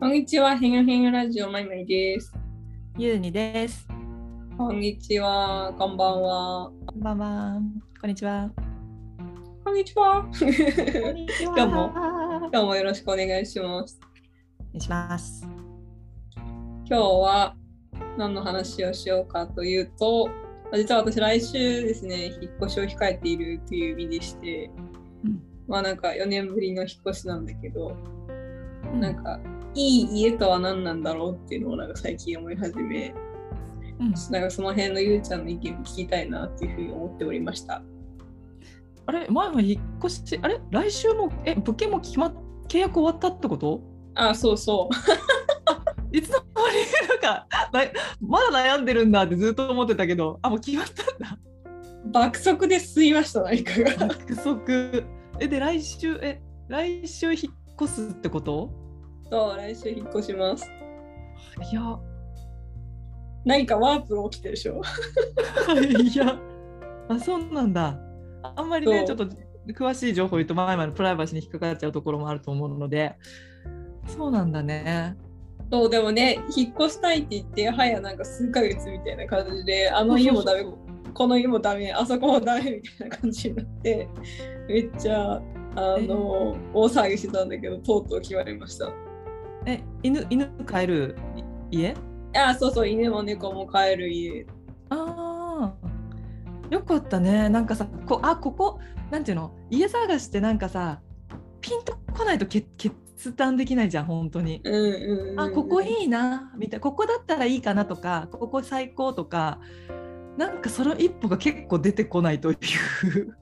こんにちは、へんよへんよラジオ、まいまいです。ゆうにです。こんにちは、こんばんは。こんばんは。こんにちは。こんにちは。こんにちは今日もお今日もよろしくお願いします。願いします。今日は何の話をしようかというと、実は私来週ですね、引っ越しを控えているという意味でして、うんまあなんか4年ぶりの引っ越しなんだけど、うんなんかいい家とは何なんだろうっていうのをなんか最近思い始め、うんなんかその辺のゆうちゃんの意見を聞きたいなっていうふうに思っておりました。あれ、前は引っ越し、あれ、来週も、え、物件も決まっ、契約終わったってこと？あ、そうそう。いつの間に、なんか、なまだ悩んでるんだってずっと思ってたけど、あ、もう決まったんだ。爆速で進みました、何かが。約束。え、で、来週、え、来週引っ越すってこと？そう、来週引っ越します。いや、何かワープが起きてるでしょ？いや、あ、そうなんだ。あんまりね、ちょっと詳しい情報言うと、前々のプライバシーに引っかかっちゃうところもあると思うので、そうなんだね。そう、でもね、引っ越したいって言って、はやなんか数ヶ月みたいな感じで、あの家もダメこの家もダメ、あそこもダメみたいな感じになって、めっちゃ、あの、大騒ぎしてたんだけど、とうとう決まりました。え、犬、犬飼える家？あ、そうそう、犬も猫も飼える家。ああ、よかったね。なんかさ、こあ、ここ、なんていうの、家探してなんかさ、ピンとこないと決決断できないじゃん、本当に。うんうんうん。あ、ここいいな、みたいな、ここだったらいいかなとか、ここ最高とか、なんかその一歩が結構出てこないという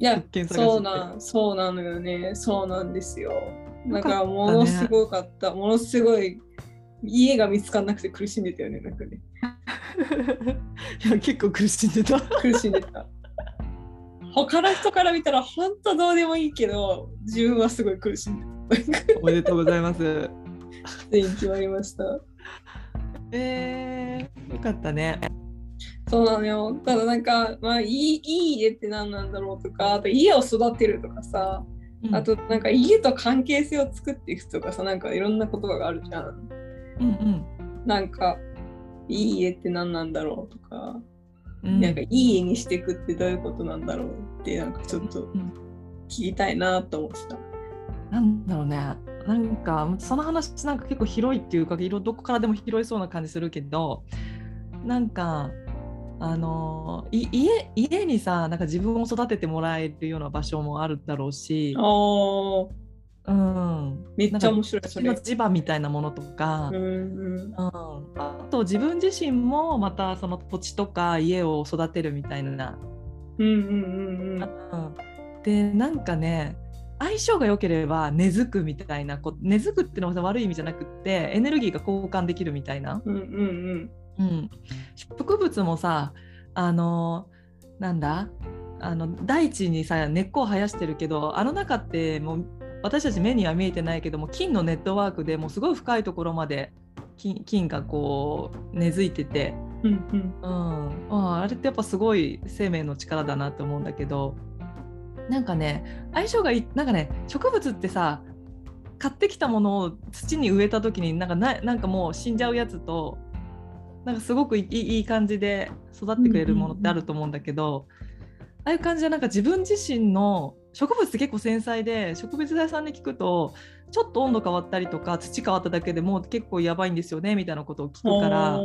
いやそうなん、そうなのよね。そうなんですよ。だからものすごかった。ものすごい家が見つからなくて苦しんでたよね。なんかね。いや結構苦しんでた。苦しんでた。他の人から見たら本当どうでもいいけど、自分はすごい苦しんでた。おめでとうございます。ついに決まりました。えー、よかったね。そうなのよ。ただなんか、まあいい、いい家って何なんだろうとか、あと家を育てるとかさ、うんあとなんか家と関係性を作っていくとかさ、なんかいろんな言葉があるじゃん。うんなんか、いい家って何なんだろうとか、うん。なんかいい家にしていくってどういうことなんだろうって、なんかちょっとうん聞きたいなと思ってた。なんだろうね。なんかその話なんか結構広いっていうか色どこからでも拾いそうな感じするけどなんかあのい家家にさなんか自分を育ててもらえるような場所もあるだろうし、うん、めっちゃ面白い、それ。場みたいなものとか、うんうん。うん、あと自分自身もまたその土地とか家を育てるみたいな。うんうんうんうん。うん。でなんかね相性が良ければ根付くみたいなこ根付くっていうのは悪い意味じゃなくってエネルギーが交換できるみたいな、うんうん。うん、植物もさあのなんだ？あの大地にさ根っこを生やしてるけどあの中ってもう私たち目には見えてないけども菌のネットワークでもうすごい深いところまで菌菌がこう根付いてて、うん。うん。うん、ああれってやっぱすごい生命の力だなって思うんだけど。なんかね相性がいいなんかね植物ってさ買ってきたものを土に植えた時になんかななんかもう死んじゃうやつとなんかすごくいいいい感じで育ってくれるものってあると思うんだけど、ああいう感じでなんか自分自身の植物って結構繊細で植物屋さんに聞くとちょっと温度変わったりとか土変わっただけでもう結構やばいんですよねみたいなことを聞くから。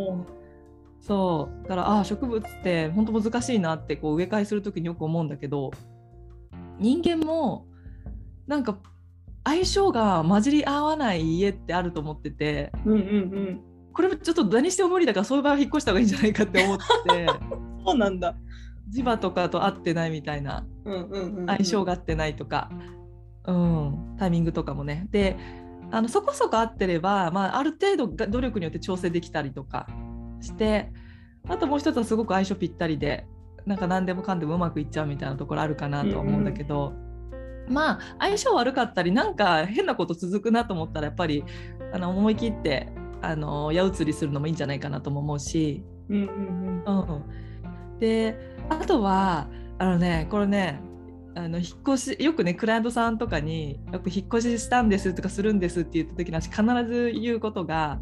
そうだからああ植物って本当難しいなってこう植え替えする時によく思うんだけど人間もなんか相性が混じり合わない家ってあると思っててうんうんうん。これちょっと何しても無理だからそういう場合は引っ越した方がいいんじゃないかって思って そうなんだ。磁場とかと合ってないみたいなうんうんうんうん。相性が合ってないとか、うん、タイミングとかもね。であのそこそこ合ってれば、まあ、ある程度が努力によって調整できたりとかしてあともう一つはすごく相性ぴったりでなんか何でもかんでもうまくいっちゃうみたいなところあるかなとは思うんだけど、まあ相性悪かったりなんか変なこと続くなと思ったらやっぱりあの思い切ってあの矢移りするのもいいんじゃないかなとも思うし。うんうんうん。うん、であとはあのねこれねあの引っ越しよくねクライアントさんとかによく引っ越ししたんですとかするんですって言った時に私必ず言うことが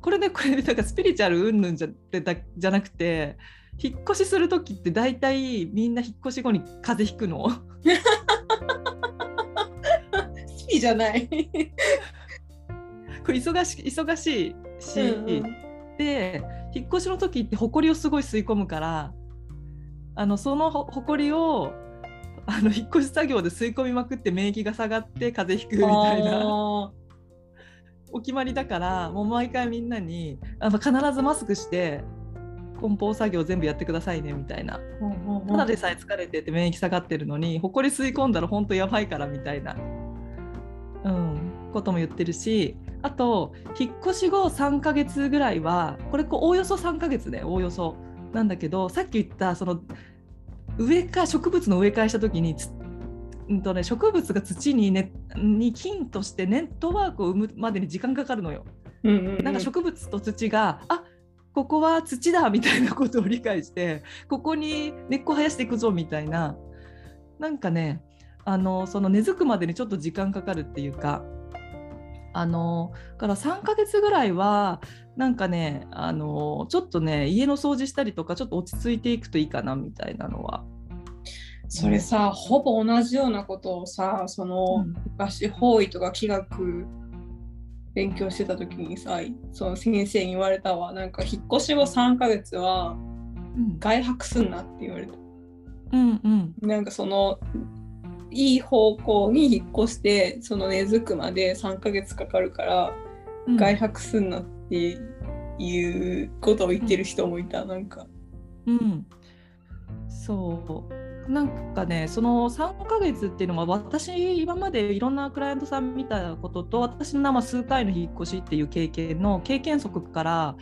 これねこれなんかスピリチュアルうんぬんじゃじゃなくて引っ越しする時って大体みんな引っ越し後に風邪ひくの？スピじゃない。これ忙し忙しいし、うんうん、で引っ越しの時って埃をすごい吸い込むからあのその埃をあの引っ越し作業で吸い込みまくって免疫が下がって風邪ひくみたいな。お決まりだからもう毎回みんなにあの必ずマスクして梱包作業全部やってくださいねみたいな、ただでさえ疲れてて免疫下がってるのに埃吸い込んだら本当やばいからみたいな、うん、ことも言ってるしあと引っ越し後3ヶ月ぐらいはこれこうおおよそ3ヶ月でおおよそなんだけどさっき言ったその植え替植物の植え替えした時にうんとね、植物が土に,、ね、に菌としてネットワークを生むまでに時間かかるのよ。うんうんうん、なんか植物と土があここは土だみたいなことを理解してここに根っこ生やしていくぞみたいな。なんかねあのその根付くまでにちょっと時間かかるっていうか。あのから3ヶ月ぐらいはなんかねあのちょっとね家の掃除したりとかちょっと落ち着いていくといいかなみたいなのは。それさ、ほぼ同じようなことをさその、昔方位とか気学勉強してた時にさその先生に言われたわ。なんか引っ越し後3ヶ月は外泊すんなって言われた。うんうん、なんかそのいい方向に引っ越してその根付くまで3ヶ月かかるから、うん、外泊すんなっていうことを言ってる人もいた、うん、なんか。うん、そう。なんかねその3ヶ月っていうのは私今までいろんなクライアントさん見たことと私の生数回の引っ越しっていう経験の経験則から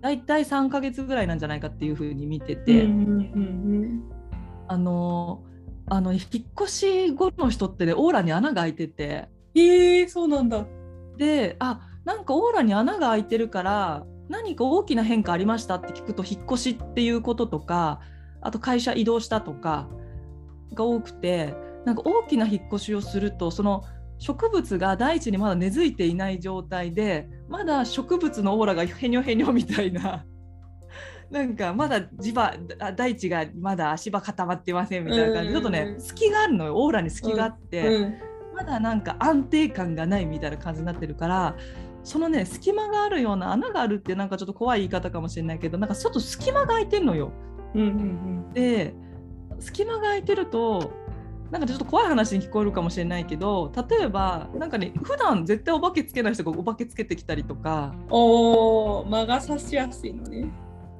だいたい3ヶ月ぐらいなんじゃないかっていうふうに見てて、うんうんうん、あのあの引っ越し後の人ってねオーラに穴が開いてて。えー、そうなんだ。であなんかオーラに穴が開いてるから何か大きな変化ありましたって聞くと引っ越しっていうこととかあと会社移動したとかが多くてなんか大きな引っ越しをするとその植物が大地にまだ根付いていない状態でまだ植物のオーラがへにょへにょみたいな なんかまだ地場大地がまだ足場固まってませんみたいな感じ、ちょっとね隙があるのよオーラに隙があって、うん。うん、まだなんか安定感がないみたいな感じになってるからそのね隙間があるような穴があるってなんかちょっと怖い言い方かもしれないけどなんかちょっと隙間が空いてるのよ。うんうんうん、で隙間が空いてるとなんかちょっと怖い話に聞こえるかもしれないけど例えばなんかね普段絶対お化けつけない人がお化けつけてきたりとか。お魔が差しやすいのね。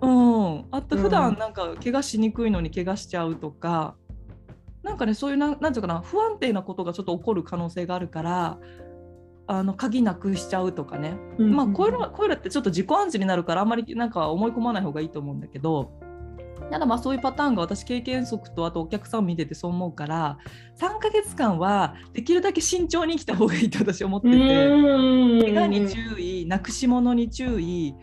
うん。あと普段なんか怪我しにくいのに怪我しちゃうとか、うん、なんかねそういうななんていうかな不安定なことがちょっと起こる可能性があるからあの鍵なくしちゃうとかね、うん、まあこういうのこういうのってちょっと自己暗示になるからあんまりなんか思い込まない方がいいと思うんだけど。ただまあそういうパターンが私経験則とあとお客さんを見ててそう思うから3ヶ月間はできるだけ慎重に生きた方がいいと私思ってて。怪我に注意なくし物に注意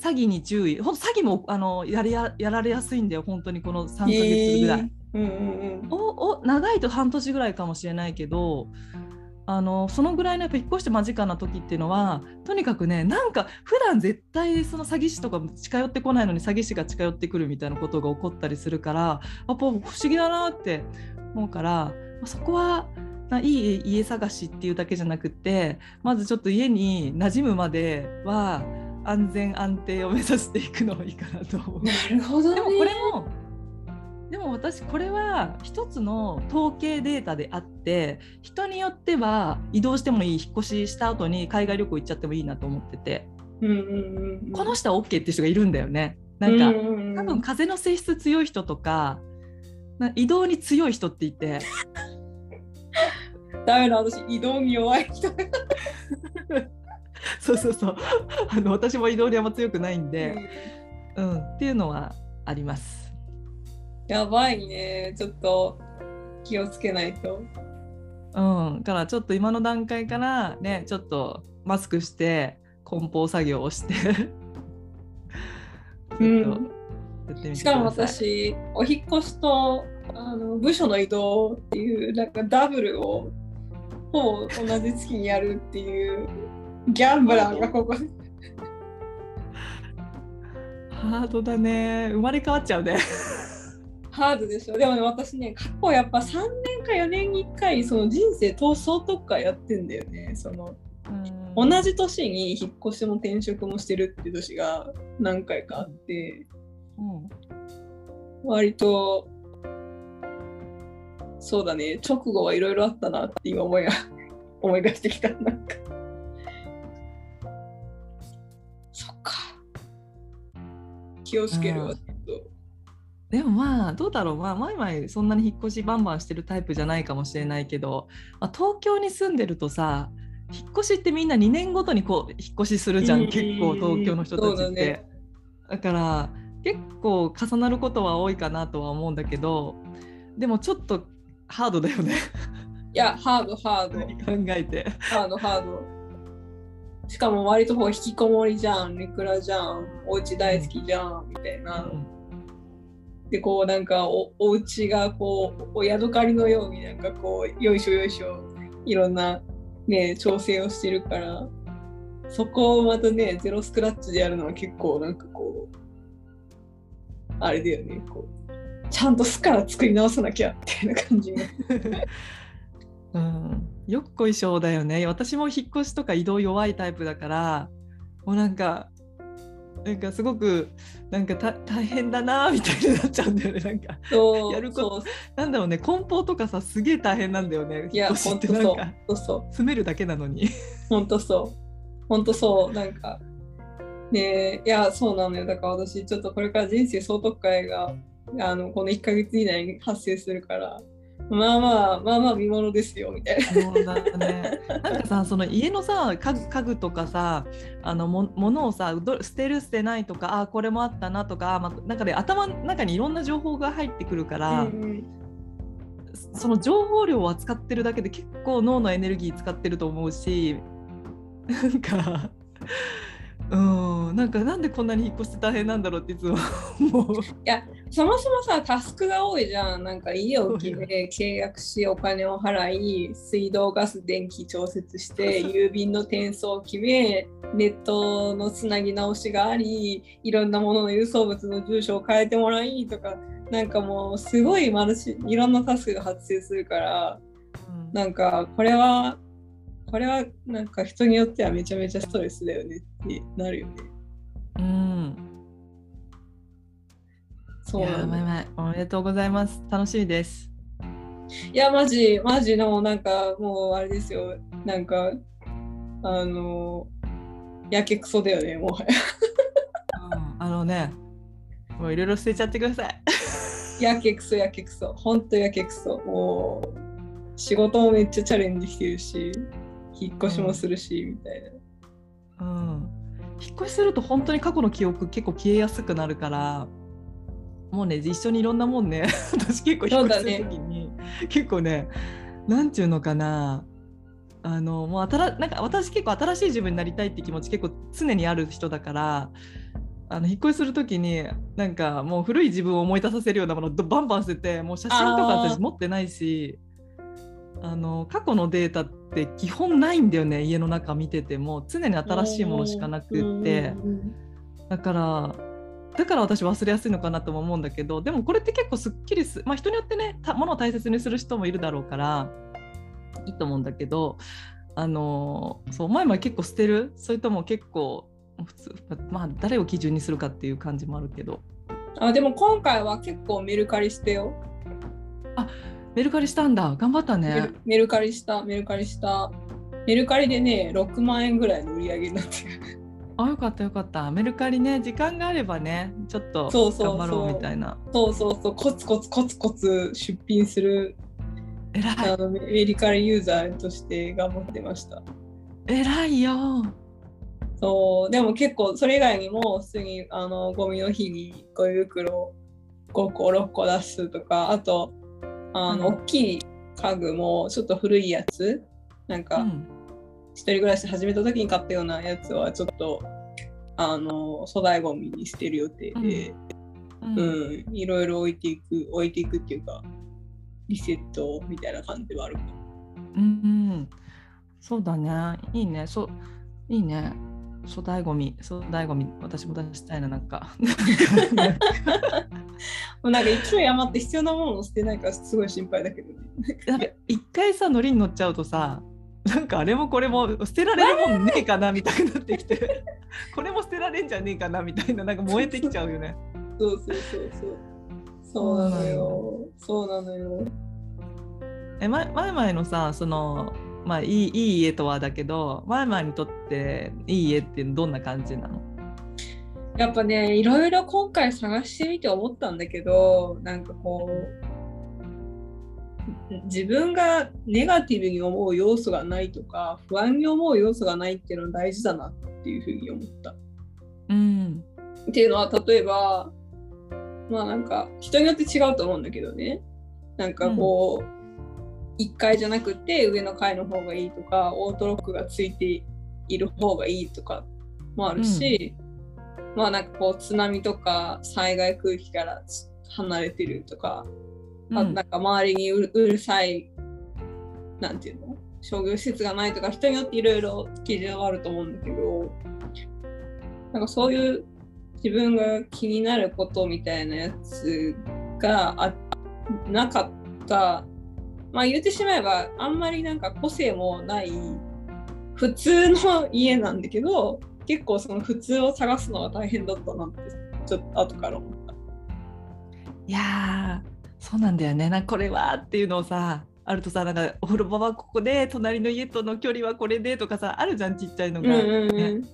詐欺に注意。ほんと詐欺もあのやれややられやすいんだよ。本当にこの3ヶ月ぐらい。うんうんうん、おお長いと半年ぐらいかもしれないけどあのそのぐらいのやっぱ引っ越して間近な時っていうのはとにかくねなんか普段絶対その詐欺師とか近寄ってこないのに詐欺師が近寄ってくるみたいなことが起こったりするからやっぱ不思議だなって思うからそこはいい家探しっていうだけじゃなくてまずちょっと家に馴染むまでは安全安定を目指していくのがいいかなと思う。なるほど、ね、でもこれもでも私これは一つの統計データであって人によっては移動してもいい引っ越しした後に海外旅行行っちゃってもいいなと思ってて、うんうんうん、この人は OK っていう人がいるんだよね。なんか、うんうんうん、多分風の性質強い人とか移動に強い人っていて。ダメだ私移動に弱い人。そうそうそう。あの私も移動にあんま強くないんで、うん、うん、っていうのはあります。やばいね。ちょっと気をつけないと。うん、からちょっと今の段階からね、ちょっとマスクして梱包作業をして。うん、しかも私、お引越しとあの部署の移動っていうなんかダブルをほぼ同じ月にやるっていうギャンブラーがここ。ハードだね。生まれ変わっちゃうねハードでしょ。でもね私ね過去やっぱ3年か4年に1回その人生闘争とかやってんだよね。その同じ年に引っ越しも転職もしてるっていう年が何回かあって、うん、割とそうだね。直後はいろいろあったなって今思いが 思い出してきた。なんか。そっか。気をつけるわ。けどでもまあどうだろう。まあ前々そんなに引っ越しバンバンしてるタイプじゃないかもしれないけど、まあ、東京に住んでるとさ引っ越しってみんな2年ごとにこう引っ越しするじゃん、結構東京の人たちって。だね、だから結構重なることは多いかなとは思うんだけどでもちょっとハードだよね。いやハードハード。考えて。ハードハード。しかも割とこう引きこもりじゃん。ネクラじゃん。お家大好きじゃん。みたいな、うん、でこうなんかおお家がこうお宿かりのようになんかこうよいしょよいしょいろんなね調整をしてるからそこをまたねゼロスクラッチでやるのは結構なんかこうあれだよねこうちゃんと巣から作り直さなきゃみたいな感じうん、よっこいしょだよね。私も引っ越しとか移動弱いタイプだからもうなんかなんかすごくなんか大変だなみたいになっちゃうんだよね。なんかやることなんだろうね。梱包とかさすげえ大変なんだよね。いや本当そうそう。住めるだけなのに。本当そう。本当そう。なんかねいやそうなのよ。だから私ちょっとこれから人生総督会があのこの1か月以内に発生するからまあまあまあまあ見ものですよみたいな。そうだね。なんかさその家のさ家具家具とかさあのものをさ捨てる捨てないとかあこれもあったなとか、まあ、なんかで、ね、頭の中にいろんな情報が入ってくるから。うんうんその情報量を扱ってるだけで結構脳のエネルギー使ってると思うしなんかうんなんかなんでこんなに引っ越して大変なんだろうっていつも思う。いやそもそもさタスクが多いじゃんなんか家を決め契約しお金を払い水道ガス電気調節して 郵便の転送を決めネットのつなぎ直しがありいろんなものの輸送物の住所を変えてもらいとかなんかもうすごいマルチいろんなタスクが発生するから、うん、なんかこれはこれはなんか人によってはめちゃめちゃストレスだよねってなるよね。うん。そうなおめでとうございます。楽しみです。いや、マジ、マジの、なんか、もうあれですよ。なんか、あの、やけくそだよね、も。うん、あのね、もういろいろ捨てちゃってください。やけくそ、やけくそ。ほんとやけくそ。もう、仕事もめっちゃチャレンジしてるし。引っ越しもするし、みたいな。うん、引っ越しすると本当に過去の記憶結構消えやすくなるからもうね一緒にいろんなもんね。私結構引っ越しする時に、ね、結構ねなんていうのかな。あのもう新なんか私結構新しい自分になりたいって気持ち結構常にある人だからあの引っ越しする時になんかもう古い自分を思い出させるようなものをバンバン捨ててもう写真とか私持ってないしあの過去のデータって基本ないんだよね家の中見てても。常に新しいものしかなくって。だからだから私忘れやすいのかなとも思うんだけどでもこれって結構すっきりすまあ人によってねものを大切にする人もいるだろうからいいと思うんだけどあのそう前々結構捨てる？それとも結構普通まあ誰を基準にするかっていう感じもあるけど。あでも今回は結構メルカリしてよあメルカリしたんだ。頑張ったね。メルカリしたメルカリした。メルカリでね6万円ぐらいの売り上げになってるあよかったよかった。メルカリね時間があればねちょっと頑張ろうみたいな。そうそうそう。コツコツコツコツ出品する偉い。あのメルカリユーザーとして頑張ってました。偉いよ。そう。でも結構それ以外にも普通にあのゴミの日にゴミ袋5個6個出すとかあとあの、うん、大きい家具もちょっと古いやつ。なんか、うん、一人暮らし始めた時に買ったようなやつはちょっとあの粗大ごみに捨てる予定で、うん、うん、いろいろ置いていく置いていくっていうかリセットみたいな感じはあるか。うん、うん、そうだね。いいね。そういいね。粗大ごみ粗大ごみ私も出したいななんか。もうなんか勢い余って必要なものを捨てないからすごい心配だけどね。なんか一回さノリに乗っちゃうとさなんかあれもこれも捨てられるもんねえかなみたいになってきて これも捨てられんじゃねえかなみたいななんか燃えてきちゃうよね。そうそうそうそう。そうなのよ。そうなのよ。え前前々のさそのまあいいいい家とはだけど前々にとっていい家ってどんな感じなの？やっぱね、いろいろ今回探してみて思ったんだけど、なんかこう、自分がネガティブに思う要素がないとか、不安に思う要素がないっていうのは大事だなっていうふうに思った。うんっていうのは、例えば、まあなんか、人によって違うと思うんだけどね。なんかこう、1階じゃなくて上の階の方がいいとか、オートロックがついている方がいいとかもあるし、まあなんかこう津波とか災害空気から離れてるとか、あうん。なんか周りにうるうるさいなんていうの？商業施設がないとか人によっていろいろ基準はあると思うんだけどなんかそういう自分が気になることみたいなやつがあなかった。まあ言ってしまえばあんまりなんか個性もない普通の家なんだけど結構その普通を探すのは大変だったなってちょっと後から思った。いやーそうなんだよね。なこれはっていうのをさあるとさなんかお風呂場はここで隣の家との距離はこれでとかさあるじゃんちっちゃいのが。うんうんうん。ね。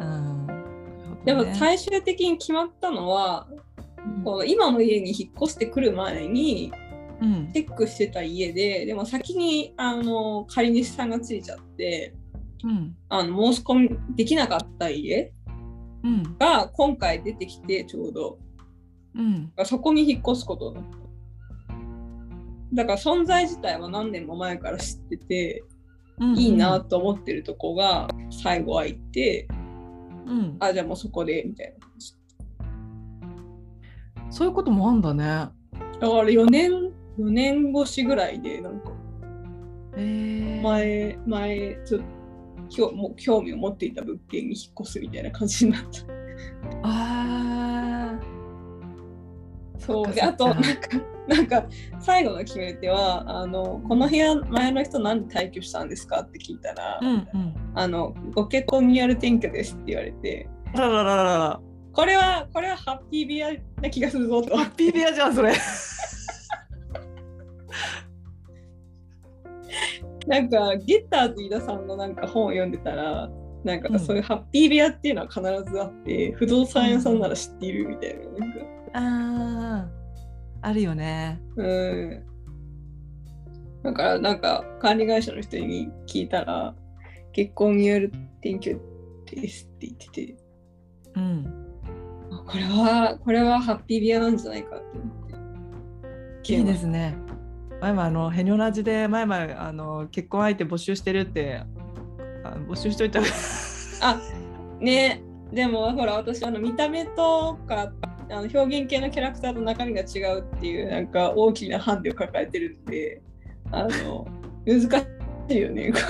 うん。でもね。最終的に決まったのは、この今の家に引っ越してくる前にうん。チェックしてた家ででも先にあの借り主さんがついちゃってうん。あの申し込みできなかった家うん。が今回出てきてちょうど。うん。そこに引っ越すことになっただから存在自体は何年も前から知ってて、うんいいなと思ってるとこが最後空いてうん、あじゃあもうそこでみたいな。感じそういうこともあんだね。だから4年4年越しぐらいでなんかえー、前、前、ちょっと興味を持っていた物件に引っ越すみたいな感じになった。あそうであとなんか、なんか最後の決め手はあの、この部屋、前の人なんで退去したんですかって聞いたら、ーうんうん。あの、ご結婚による転居ですって言われて、あらららららこれは、これはハッピービアな気がするぞとハ。ッピービアじゃんそれ。なんか、ゲッターズ飯田さんのなんか本を読んでたら、なんかうんそういうハッピービアっていうのは必ずあって、不動産屋さんなら知っているみたいな。なんかあああるよね。うん。だからなんか管理会社の人に聞いたら結婚による？転居ですって言っててうん。あこれはこれはハッピービアなんじゃないかって思っていいですね。前々あのヘニョラジで前々あの結婚相手募集してるってあ募集しといた。あねでもほら私あの見た目とかあの表現系のキャラクターと中身が違うっていうなんか大きなハンデを抱えてるんであの難しいよね。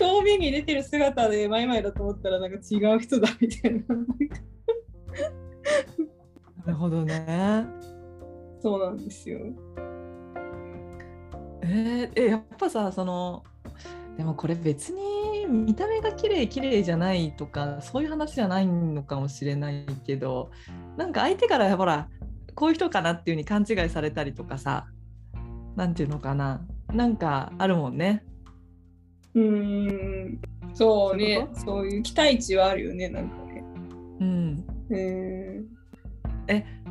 表面に出てる姿でマイマイだと思ったらなんか違う人だみたいな。なるほどね。そうなんですよ。えーえやっぱさそのでもこれ別に見た目が綺麗綺麗じゃないとかそういう話じゃないのかもしれないけどなんか相手からほらこういう人かなっていうふうに勘違いされたりとかさなんていうのかななんかあるもんね。うーん。そうねそういう期待値はあるよね、なんかね。うん、うーん。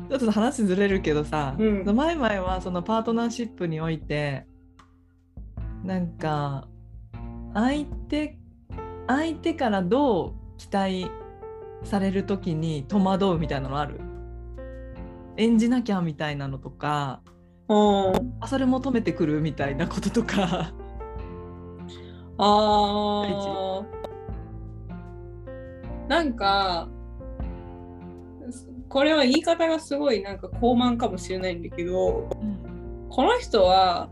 ちょっと話ずれるけどさ、うん前々はそのパートナーシップにおいてなんか相手相手からどう期待される時に戸惑うみたいなのある？演じなきゃみたいなのとかうん。あそれ求めてくるみたいなこととか。あー。なんかこれは言い方がすごいなんか高慢かもしれないんだけどうん。この人は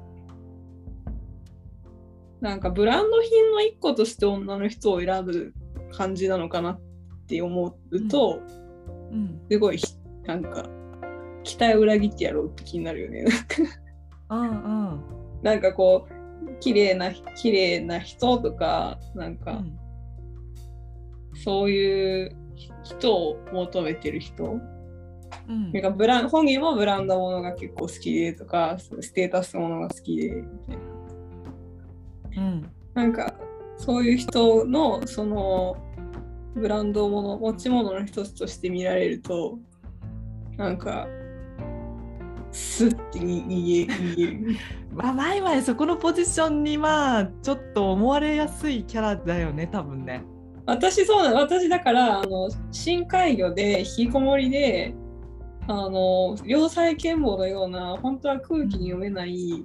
なんかブランド品の一個として女の人を選ぶ感じなのかなって思うと、うん、すごいなんか期待を裏切ってやろうって気になるよね。うんうん、なんかこう綺麗な綺麗な人とかなんか、うん、そういう人を求めてる人。うん、なんかブラン本人もブランドものが結構好きでとかステータスものが好きでみたいな。うん、なんかそういう人のそのブランドもの持ち物の一つとして見られるとなんかスッて逃げ逃げる。まあ、前々そこのポジションにまあちょっと思われやすいキャラだよね多分ね。私そうな私だからあの深海魚で引きこもりであの良妻賢母のような本当は空気に読めない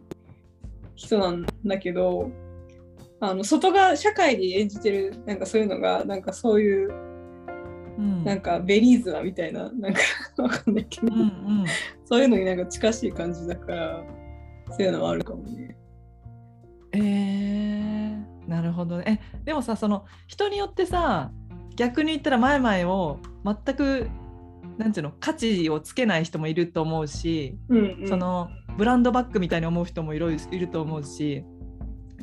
人なんだけどあの外側社会で演じてるなんかそういうのがなんかそういう、うん、なんかベリーズナみたいななんかわかんないけど、うんうん、そういうのになんか近しい感じだからそういうのはあるかもね。えー、なるほどね。えでもさその人によってさ逆に言ったら前々を全くなんていうの価値をつけない人もいると思うし、うんうん、そのブランドバッグみたいに思う人もいるいると思うし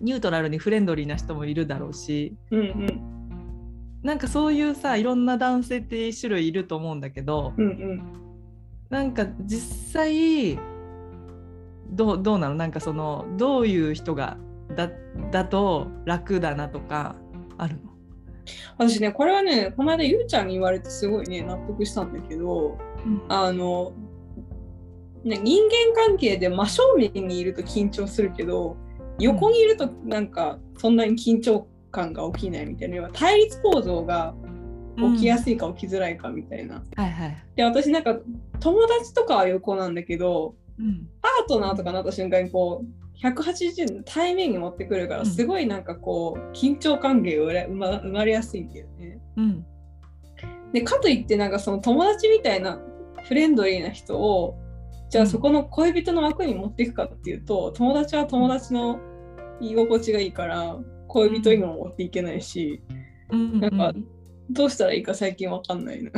ニュートラルにフレンドリーな人もいるだろうし、うんうん、なんかそういうさいろんな男性って種類いると思うんだけど、うんうん、なんか実際どうどうなの？なんかそのどういう人がだだと楽だなとかあるの？私ねこれはねこの間ゆうちゃんに言われてすごいね納得したんだけど、うん、あの、ね、人間関係で真正面にいると緊張するけど横にいるとなんかそんなに緊張感が起きないみたいな、対立構造が起きやすいか起きづらいかみたいな。はいはい、で私なんか友達とかは横なんだけど、うん、パートナーとかなった瞬間にこう180度対面に持ってくるからすごいなんかこう緊張関係が生ま生まれやすいんだよね。うん、でかといってなんかその友達みたいなフレンドリーな人をじゃあそこの恋人の枠に持っていくかっていうと、友達は友達の居心地がいいから恋人にも持っていけないし、うん、なんかどうしたらいいか最近わかんないな。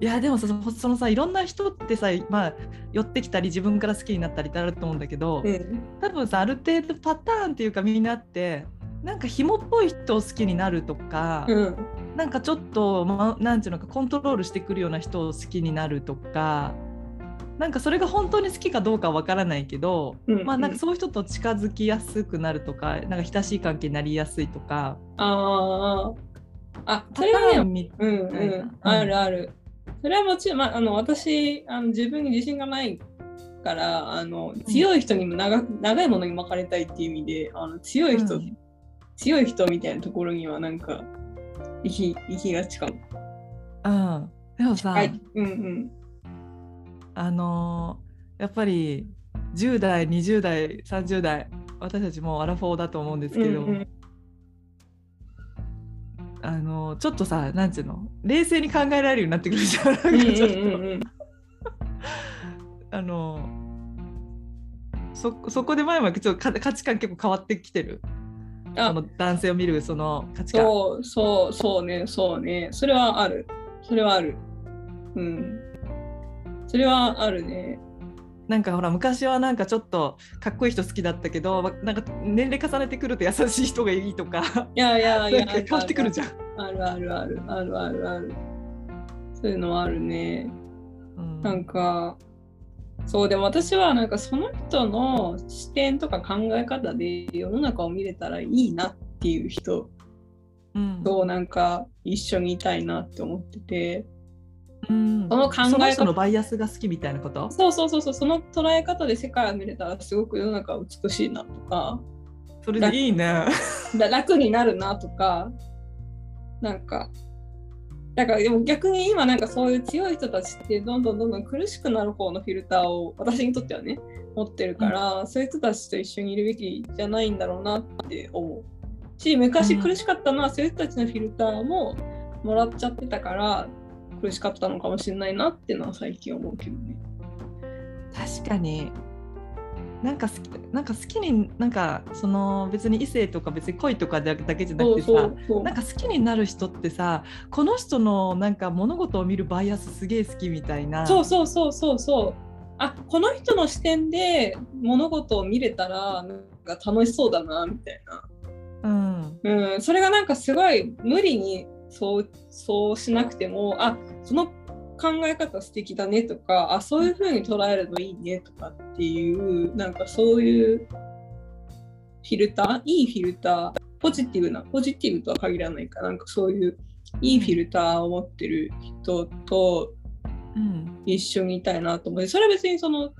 いやでもそそのさいろんな人ってさ、まあ、寄ってきたり自分から好きになったりってあると思うんだけど、うん、多分さある程度パターンっていうかみんなってなんか紐っぽい人を好きになるとか、うん、なんかちょっと、ま、なんていうのかコントロールしてくるような人を好きになるとかなんかそれが本当に好きかどうかは分からないけど、うんうん、まあなんかそういう人と近づきやすくなるとかなんか親しい関係になりやすいとか。ああそれはねうんうん、あるある。それはもちろん、まあ、あの私あの自分に自信がないからあの強い人にも長長いものに巻かれたいっていう意味であの強い人、うん、強い人みたいなところにはなんか行き行きがちかも。うん、でもさ、はい、うんうんあのやっぱり10代20代30代私たちもアラフォーだと思うんですけど、うんうん、あのちょっとさなんていうの冷静に考えられるようになってくるじゃん。なんかちょっと、あのそそこで前もちょっと価値観結構変わってきてる？その男性を見るその価値観。そうそうそうねそうねそれはあるそれはある。うん。それはあるね。なんかほら昔はなんかちょっとかっこいい人好きだったけどなんか年齢重ねてくると優しい人がいいとかいやいやいや 変わってくるじゃんあるあるあるあるあるあるそういうのはあるね、うん、なんかそうでも私はなんかその人の視点とか考え方で世の中を見れたらいいなっていう人となんか一緒にいたいなって思ってて、うん、その考え方。のバイアスが好きみたいなこと？そうそうそうそう。その捉え方で世界を見れたらすごく世の中美しいなとか。それでいいね 楽になるなとか。なんかだからでも逆に今なんかそういう強い人たちってどんどんどんどん苦しくなる方のフィルターを私にとってはね持ってるから、うん、そういう人たちと一緒にいるべきじゃないんだろうなって思う。し昔苦しかったのは、そういう人たちのフィルターももらっちゃってたから苦しかったのかもしれないなっていうのは最近思うけどね。確かに。なんか好きなんか好きになんかその別に異性とか別に恋とかだけじゃなくてさそうそう。なんか好きになる人ってさこの人のなんか物事を見るバイアスすげえ好きみたいな。そうそうそうそうそう。あこの人の視点で物事を見れたらなんか楽しそうだなみたいな、うん。うん、それがなんかすごい無理にそうそうしなくてもあその考え方素敵だねとかあそういう風に捉えるのいいねとかっていうなんかそういうフィルターいいフィルターポジティブなポジティブとは限らないかなんかそういういいフィルターを持ってる人と一緒にいたいなと思ってそれは別にその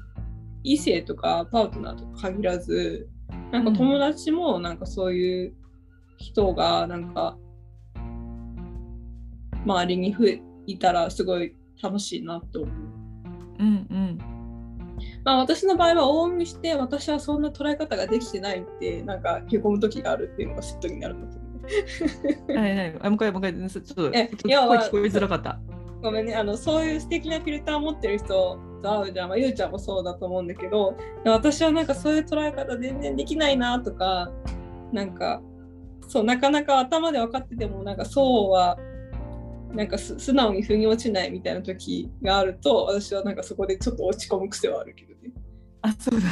異性とかパートナーとか限らずなんか友達もなんかそういう人がなんか周りに増えていたらすごい楽しいなと思う。うんうんまあ私の場合は往々にして私はそんな捉え方ができてないってなんかへこむ時があるっていうのが嫉妬になるんだけどね。はいはいあもう一回もう一回ちょっとえ聞こえづらかった。ごめんねあのそういう素敵なフィルターを持ってる人と会うじゃん、まあ、ゆうちゃんもそうだと思うんだけど私はなんかそういう捉え方全然できないなとかなんかそうなかなか頭で分かっててもなんかそうはなんかす素直に腑に落ちないみたいな時があると私はなんかそこでちょっと落ち込む癖はあるけどね。あそうだ。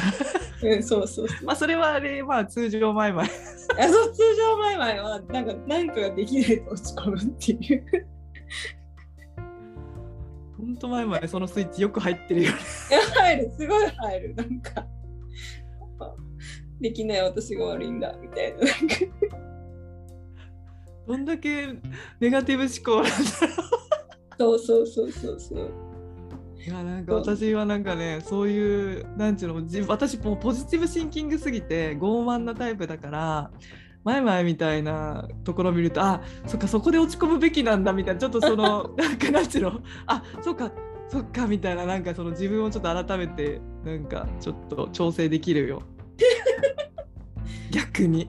うん、そうそう。まあそれはあれまあ通常前々。あそう通常前々はなんか何かができないと落ち込むっていう。本当前々そのスイッチよく入ってるよね。入るすごい入るなんかできない私が悪いんだみたいなどんだけネガティブ思考なんだろう。そうそうそうそうそう。いやなんか私はなんかねそういうなんていうのじ私もうポジティブシンキングすぎて傲慢なタイプだから前々みたいなところを見るとあそっかそこで落ち込むべきなんだみたいなちょっとその なんかなんていうのあそっかそっかみたいななんかその自分をちょっと改めてなんかちょっと調整できるよ。逆に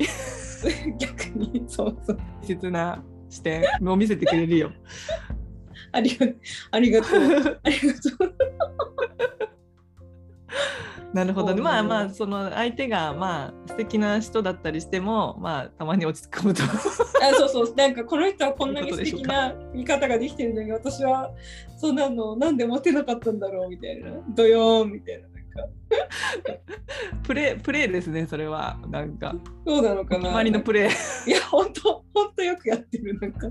逆にそうそう大切な視点を見せてくれるよ。ありがありがとう。ありがとう。なるほどね。まあまあその相手がまあ素敵な人だったりしてもまあたまに落ち込むと。あそうそう。なんかこの人はこんなに素敵な見方ができてるのに私はそんなのなんでモテなかったんだろうみたいな。ドヨーンみたいな プレープレーですねそれは。なんか。そうなのか決なまりのプレー。いや本当本当よくやってるなんか。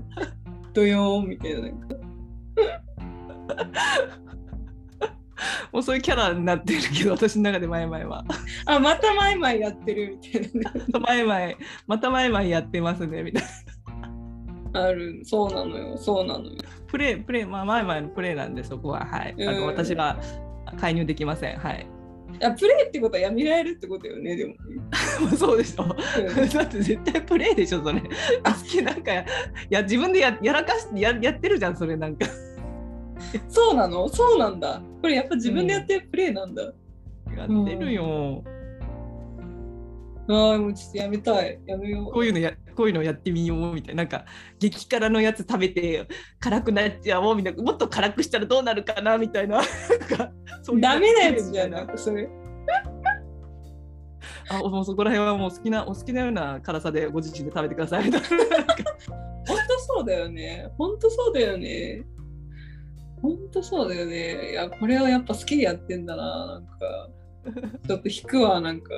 ドヨーンみたいな。なんかもうそういうキャラになってるけど私の中で前々は。あまたマイマイやってるみたいな。ね前々また前々やってますねみたいな。ある。そうなのよそうなのよ。プレープレーまあ前々のプレーなんでそこは。はい。あうん。の私は介入できませんはい。あプレイってことはやめられるってことよねでもね そうでしょ。うんだって絶対プレイでしょそれ。好きなんかや自分でややらかしてややってるじゃんそれなんか。そうなの？そうなんだこれやっぱ自分でやってるプレイなんだ、やってるよ。ああもうちょっとやめたい。やめよう。こういうのやこういうのやってみようみたいな。なんか激辛のやつ食べて辛くなっちゃおうみたいな。もっと辛くしたらどうなるかなみたいな。なんかそういうダメなやつじゃないんかそれ。あもうそこら辺はもう好きなお好きなような辛さでご自身で食べてください。みたいななんか本当そうだよね。本当そうだよね。本当そうだよね。いやこれはやっぱ好きでやってんだな。なんかちょっと引くわなんか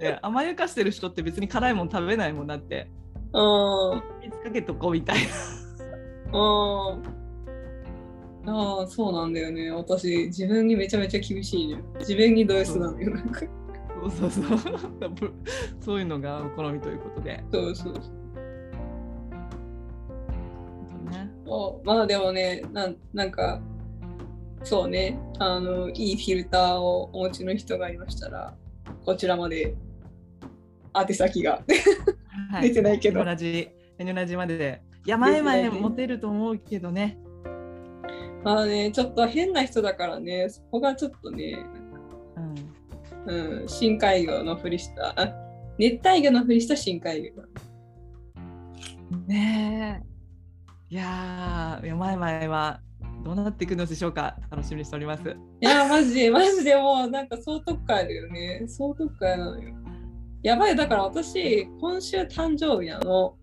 ね甘やかしてる人って別に辛いもん食べないもんだって。うん。水かけとこうみたいな。あああそうなんだよね。私自分にめちゃめちゃ厳しいね。自分にド S なのよなんか。そうそうそう。そういうのがお好みということで、そうそうそう。ね、そうまあでもねなんなんかそうね。あのいいフィルターをお持ちの人がいましたらこちらまで。宛先が。出てないけど。同じ同じまで。でいや前々モテると思うけどね。まあねちょっと変な人だからね。そこがちょっとね、うん。うん、深海魚のふりした。あ熱帯魚のふりした深海魚。ねえ。いやーいや前々はどうなっていくのでしょうか？楽しみにしております。いや、マジで、マジでもう、なんか総特会だよね。総特会なのよ。やばい、だから私、今週誕生日なの。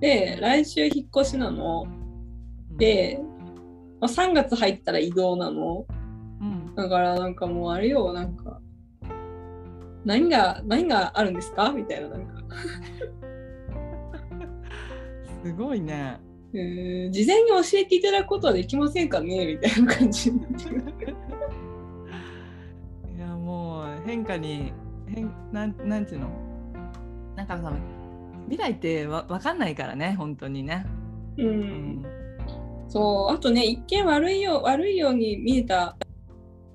で、来週引っ越しなの。で、まあ、3月入ったら移動なの。うん、だからなんかもうあれよ、なんか、何が、何があるんですか？みたいな、なんか。すごいね。えー事前に教えていただくことはできませんかね？みたいな感じになってる。いやもう変化に変なんなんていうの？なんかさ未来ってわ分かんないからね本当にね。う。うんんそう、あとね、一見悪いよ悪いように見えた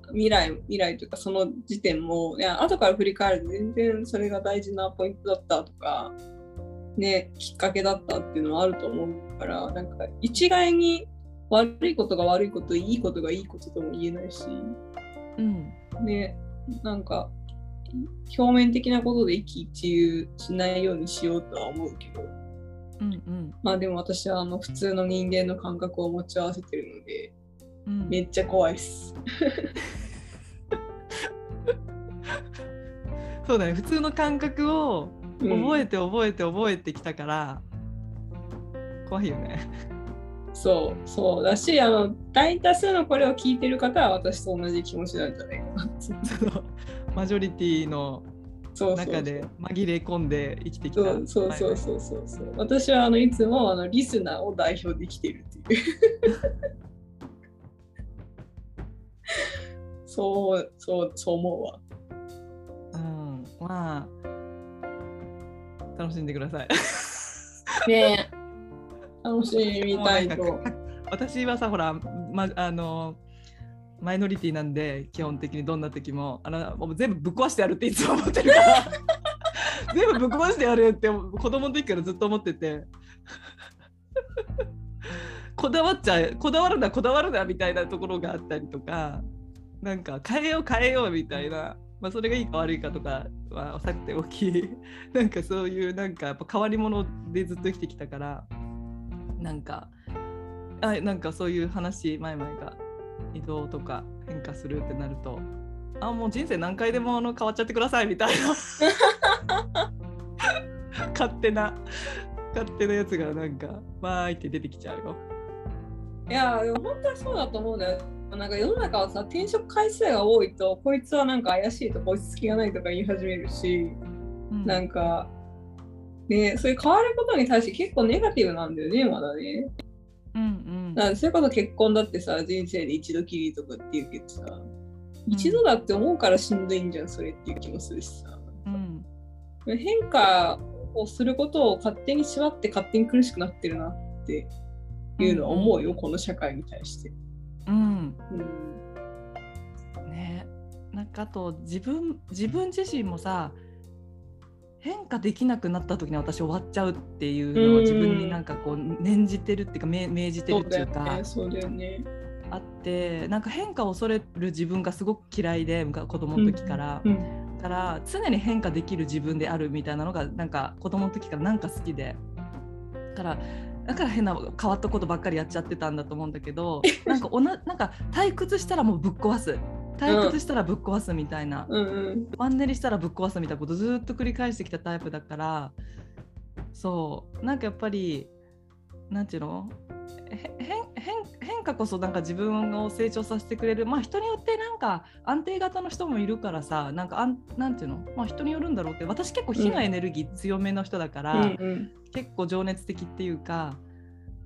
未来、未来というかその時点も、いや後から振り返ると全然それが大事なポイントだったとか、ね、きっかけだったっていうのはあると思うから、なんか一概に悪いことが悪いこと、いいことがいいこととも言えないし、うん。ね、なんか表面的なことで一喜一憂しないようにしようとは思うけど、うんうん。まあでも私はあの普通の人間の感覚を持ち合わせてるので、うん。めっちゃ怖いっす。そうだね普通の感覚を覚えて覚えて覚えてきたから、怖いよね。そうそうだしあの大多数のこれを聞いてる方は私と同じ気持ちなんじゃないかな。マジョリティの中で紛れ込んで生きてきた。そうそうそうそうそうそう。私はあのいつもあのリスナーを代表できてるっていう。そうそうそう思うわ。うん、まあ楽しんでください。ねえ。楽しみたいと。私はさほら、ま、あのマイノリティなんで基本的にどんな時もあのもう全部ぶっ壊してやるっていつも思ってるから。全部ぶっ壊してやるって子供の時からずっと思ってて。こだわっちゃうこだわるなこだわるなみたいなところがあったりとか。なんか変えよう変えようみたいな、まあ、それがいいか悪いかとかはさておき なんかそういうなんかやっぱ変わり者でずっと生きてきたからなんかあなんかそういう話前々が移動とか変化するってなるとあもう人生何回でもあの変わっちゃってくださいみたいな。勝手な勝手なやつがなんかわーいって出てきちゃうよ。いや本当にそうだと思うんだよ。なんか世の中はさ転職回数が多いとこいつはなんか怪しいとか落ち着きがないとか言い始めるしうん。なんかねそういう変わることに対して結構ネガティブなんだよねまだね。うんうん。それこそ結婚だってさ人生で一度きりとかって言うけどさ、一度だって思うからしんどいんじゃんそれっていう気もするしさ。うん。変化をすることを勝手に縛って勝手に苦しくなってるなっていうのは思うよ、この社会に対して。うん。うん。ね。なんかあと自分自分自身もさ変化できなくなった時に私終わっちゃうっていうのをうん自分になんかこう念じてるっていうか命命じてるっていうかね、そうだよね。あってなんか変化を恐れる自分がすごく嫌いで子供の時から、うん。だから常に変化できる自分であるみたいなのがなんか子供の時からなんか好きで。だからだから変な変わったことばっかりやっちゃってたんだと思うんだけどなんかおななんか退屈したらもうぶっ壊す。退屈したらぶっ壊すみたいな、うんうん。マンネリしたらぶっ壊すみたいなことずっと繰り返してきたタイプだからそう。なんかやっぱりなんていうの？へ変変変化こそなんか自分を成長させてくれる。まあ人によってなんか安定型の人もいるからさなんかあんなんていうの？まあ人によるんだろうけど私結構火のエネルギー強めの人だから、うんうん。結構情熱的っていうか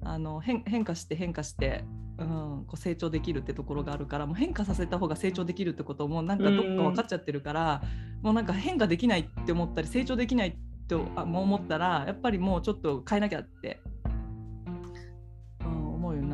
あの変変化して変化して、うん、こう成長できるってところがあるからもう変化させた方が成長できるってことをもうなんかどっか分かっちゃってるから、もうなんか変化できないって思ったり成長できないってあもう思ったらやっぱりもうちょっと変えなきゃって、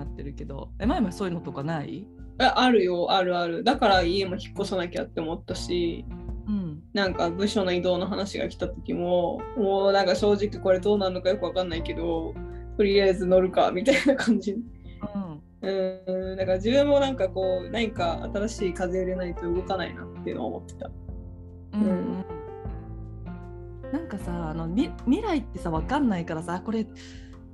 ってるけど。え前もそういうのとかない？ああるよ、あるある。だから家も引っ越さなきゃって思ったし、うん。なんか部署の移動の話が来た時も、もうなんか正直これどうなるのかよくわかんないけど、とりあえず乗るかみたいな感じ。うん。うん、だから自分もなんかこう、何か新しい風入れないと動かないなっていうのを思ってた。うんうん。なんかさあのみ未来ってさ分かんないからさこれ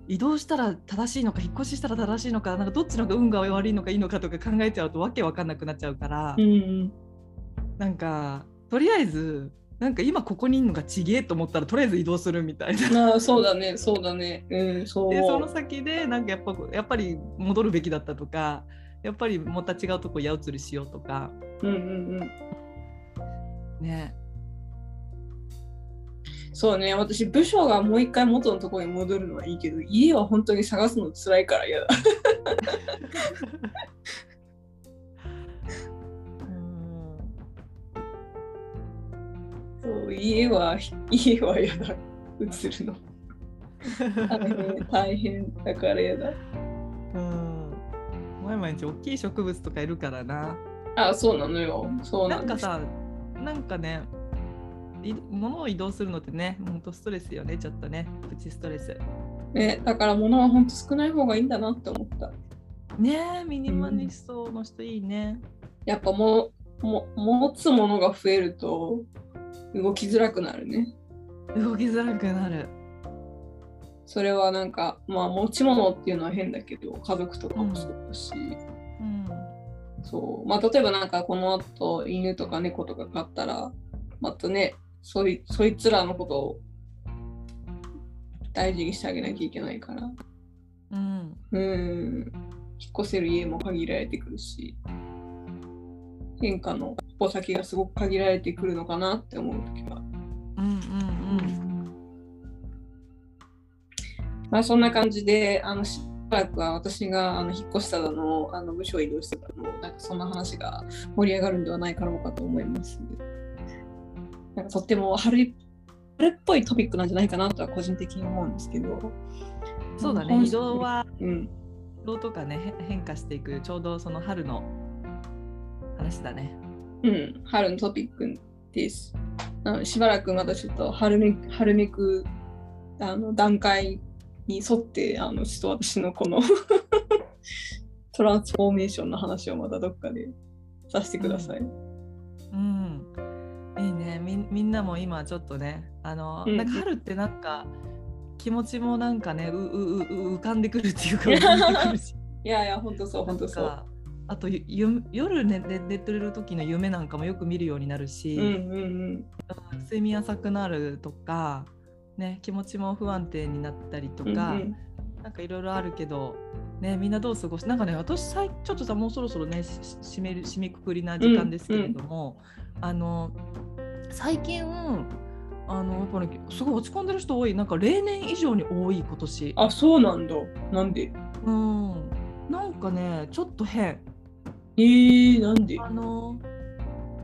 移動したら正しいのか引っ越ししたら正しいのかなんかどっちのが運が悪いのかいいのかとか考えちゃうとわけわかんなくなっちゃうから、うん、なんかとりあえずなんか今ここにいるのがちげえと思ったらとりあえず移動するみたいな。あそうだねそうだね。うん、そうでその先でなんかやっぱやっぱり戻るべきだったとかやっぱりまた違うとこ矢移りしようとか。うんうんうん。ねそうね、私、部署がもう一回元のところに戻るのはいいけど、家は本当に探すの辛いから嫌だ。そう家は家は嫌だ。映るの。大変だから嫌だ。うん。毎日大きい植物とかいるからな。あそうなのよ。そうなんかさなんかね物を移動するのってね、本当ストレスよね、ちょっとね、プチストレス。ね、だから物は本当少ない方がいいんだなって思った。ねミニマリストの人いいね。うん、やっぱもも持つものが増えると動きづらくなるね。動きづらくなる。それはなんか、まあ持ち物っていうのは変だけど、家族とかもそうだし。うん、そうまあ、例えばなんかこの後犬とか猫とか飼ったらまたねそいそいつらのことを大事にしてあげなきゃいけないから。うん。うん。引っ越せる家も限られてくるし、変化のお先がすごく限られてくるのかなって思う時は。うんうんうん。まあそんな感じで、あのしばらくは私があの引っ越したのあの部署移動してたのなんかそんな話が盛り上がるんではないかろうかと思います。なんかとっても春春っぽいトピックなんじゃないかなとは個人的に思うんですけど。そうだね、移動は、うん、移動とかね変化していくちょうどその春の話だね。うん、春のトピックです。しばらくまたちょっと春め春めくあの段階に沿ってあのちょっと私のこの トランスフォーメーションの話をまたどっかでさせてください。うん、うんいいね。みみんなも今ちょっとねあの、うん、なんか春ってなんか気持ちもなんかねううう浮かんでくるっていうか いやいや本当そう本当そう。あと夜寝寝てる時の夢なんかもよく見るようになるし、うんうん。うん、睡眠浅くなるとか、ね、気持ちも不安定になったりとか、うんうん、なんかいろいろあるけど、ね、みんなどう過ごすなんかね私ちょっとさもうそろそろね締める締めくくりな時間ですけれども、うんうん、あの最近あのやっぱり、ね、すごい落ち込んでる人多い。なんか例年以上に多い今年。あそうなんだ。なんで？うん。なんかねちょっと変。えー、なんで？あの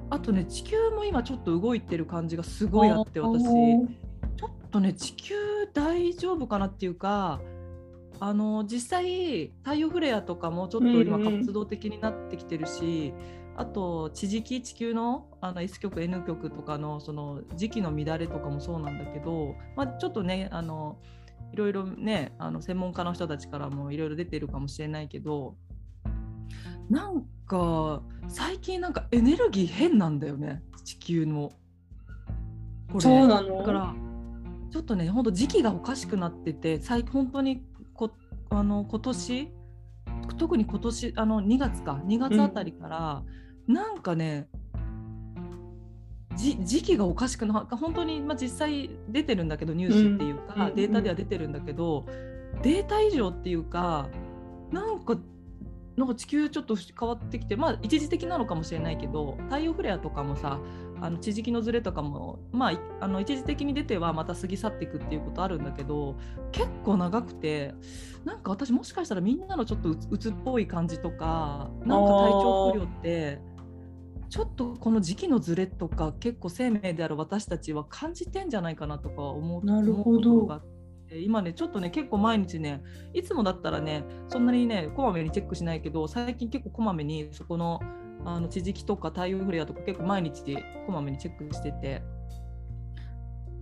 あとね地球も今ちょっと動いてる感じがすごいあって私。ちょっとね地球大丈夫かなっていうかあの実際太陽フレアとかもちょっと今活動的になってきてるし、うんうんあと地磁気地球のあの S 極 N 極とかのその時期の乱れとかもそうなんだけど、まあ、ちょっとねあのいろいろねあの専門家の人たちからもいろいろ出てるかもしれないけどなんか最近なんかエネルギー変なんだよね地球の。これ。そうなの？だからちょっとねほんと時期がおかしくなってて最本当にこあの今年特に今年あの2月か2月あたりから、うん。なんかね時期がおかしくな本当に、まあ、実際出てるんだけどニュースっていうか、うん、データでは出てるんだけど、データ以上っていうかなんかなんか地球ちょっと変わってきてまあ一時的なのかもしれないけど太陽フレアとかもさあの地磁気のずれとかもまああの一時的に出てはまた過ぎ去っていくっていうことあるんだけど結構長くてなんか私もしかしたらみんなのちょっとうつっぽい感じとかなんか体調不良ってちょっとこの時期のずれとか結構生命である私たちは感じてんじゃないかなとか思うなるほど。今ねちょっとね結構毎日ねいつもだったらねそんなにねこまめにチェックしないけど最近結構こまめにそこのあの地磁気とか太陽フレアとか結構毎日こまめにチェックしてて。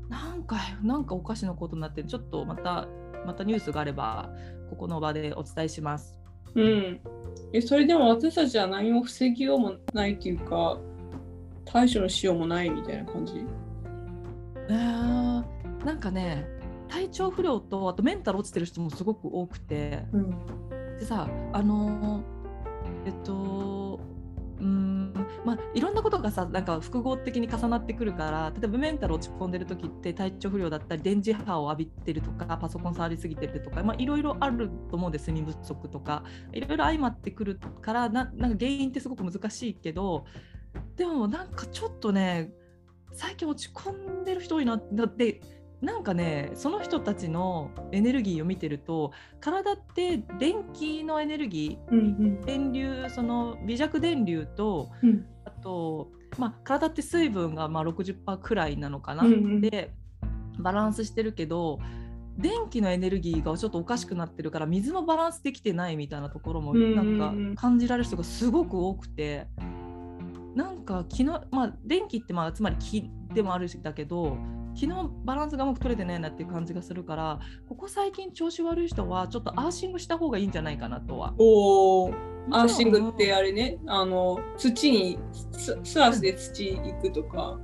なんかなんかおかしなことになってちょっとまたまたニュースがあればここの場でお伝えします。うん、えそれでも私たちは何も防ぎようもないっていうか対処のしようもないみたいな感じ？えー、なんかね体調不良とあとメンタル落ちてる人もすごく多くて、うん、でさあのえっとうん。まあ、いろんなことがさなんか複合的に重なってくるから例えばメンタル落ち込んでる時って体調不良だったり電磁波を浴びてるとかパソコン触りすぎてるとか、まあ、いろいろあると思うんです睡眠不足とか。いろいろ相まってくるからななんか原因ってすごく難しいけどでもなんかちょっとね最近落ち込んでる人多いなってなんかねその人たちのエネルギーを見てると体って電気のエネルギー、うんうん、電流その微弱電流と、うん、あと、まあ、体って水分がまあ60%くらいなのかな、うんうん、でバランスしてるけど電気のエネルギーがちょっとおかしくなってるから水のバランスできてないみたいなところもなんか感じられる人がすごく多くて。なんか昨日まあ電気ってまあつまり気でもあるしだけど昨日バランスがうまく取れてないなっていう感じがするからここ最近調子悪い人はちょっとアーシングした方がいいんじゃないかなとは。おアーシングってあれねあの土にスアースで土行くとか。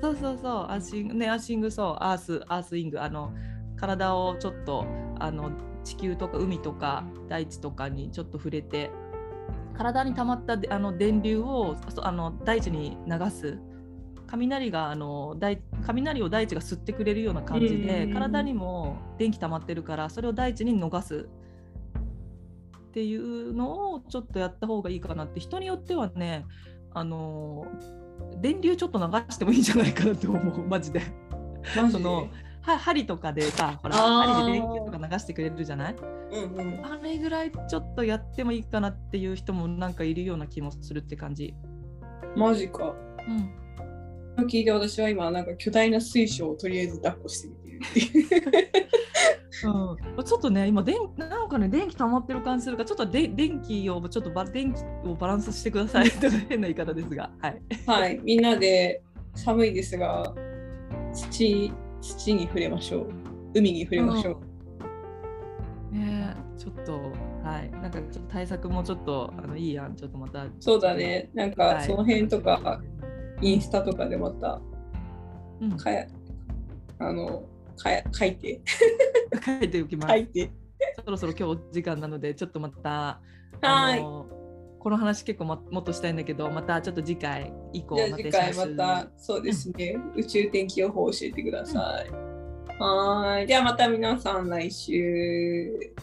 そうそうそうアーシングねアーシングそうアースアースイングあの体をちょっとあの地球とか海とか大地とかにちょっと触れて体に溜まったあの電流をあの大地に流す雷があの大雷を大地が吸ってくれるような感じで、体にも電気溜まってるからそれを大地に逃す。っていうのをちょっとやった方がいいかなって。人によってはねあの電流ちょっと流してもいいんじゃないかなって思う。マジで。そのは針とかでさほら針で電球とか流してくれるじゃない、うんうん、あれぐらいちょっとやってもいいかなっていう人もなんかいるような気もするって感じ。マジか。うん聞いて私は今なんか巨大な水晶をとりあえず抱っこしてみて。るっていううん、ちょっとね今電なんかね電気溜まってる感じするからちょっとで電気をちょっとバ電気をバランスしてください。と変な言い方ですが。はい、はい、みんなで寒いですが土土に触れましょう。海に触れましょう、うん、ねちょっとはい。なんかちょっと対策もちょっとあのいいやんちょっとまた。そうだね。なんかその辺とか、はいインスタとかでまた、うん、あのかや書いて 書いておきます。書いてそろそろ今日時間なのでちょっとまたはいこの話結構ももっとしたいんだけどまたちょっと次回以降ま次回またそうですね、うん、宇宙天気予報教えてください。うん、はいではまた皆さん来週。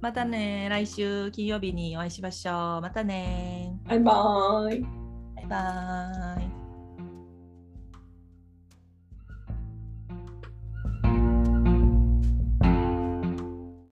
またね来週金曜日にお会いしましょう。またねバイバイ。バイバイ。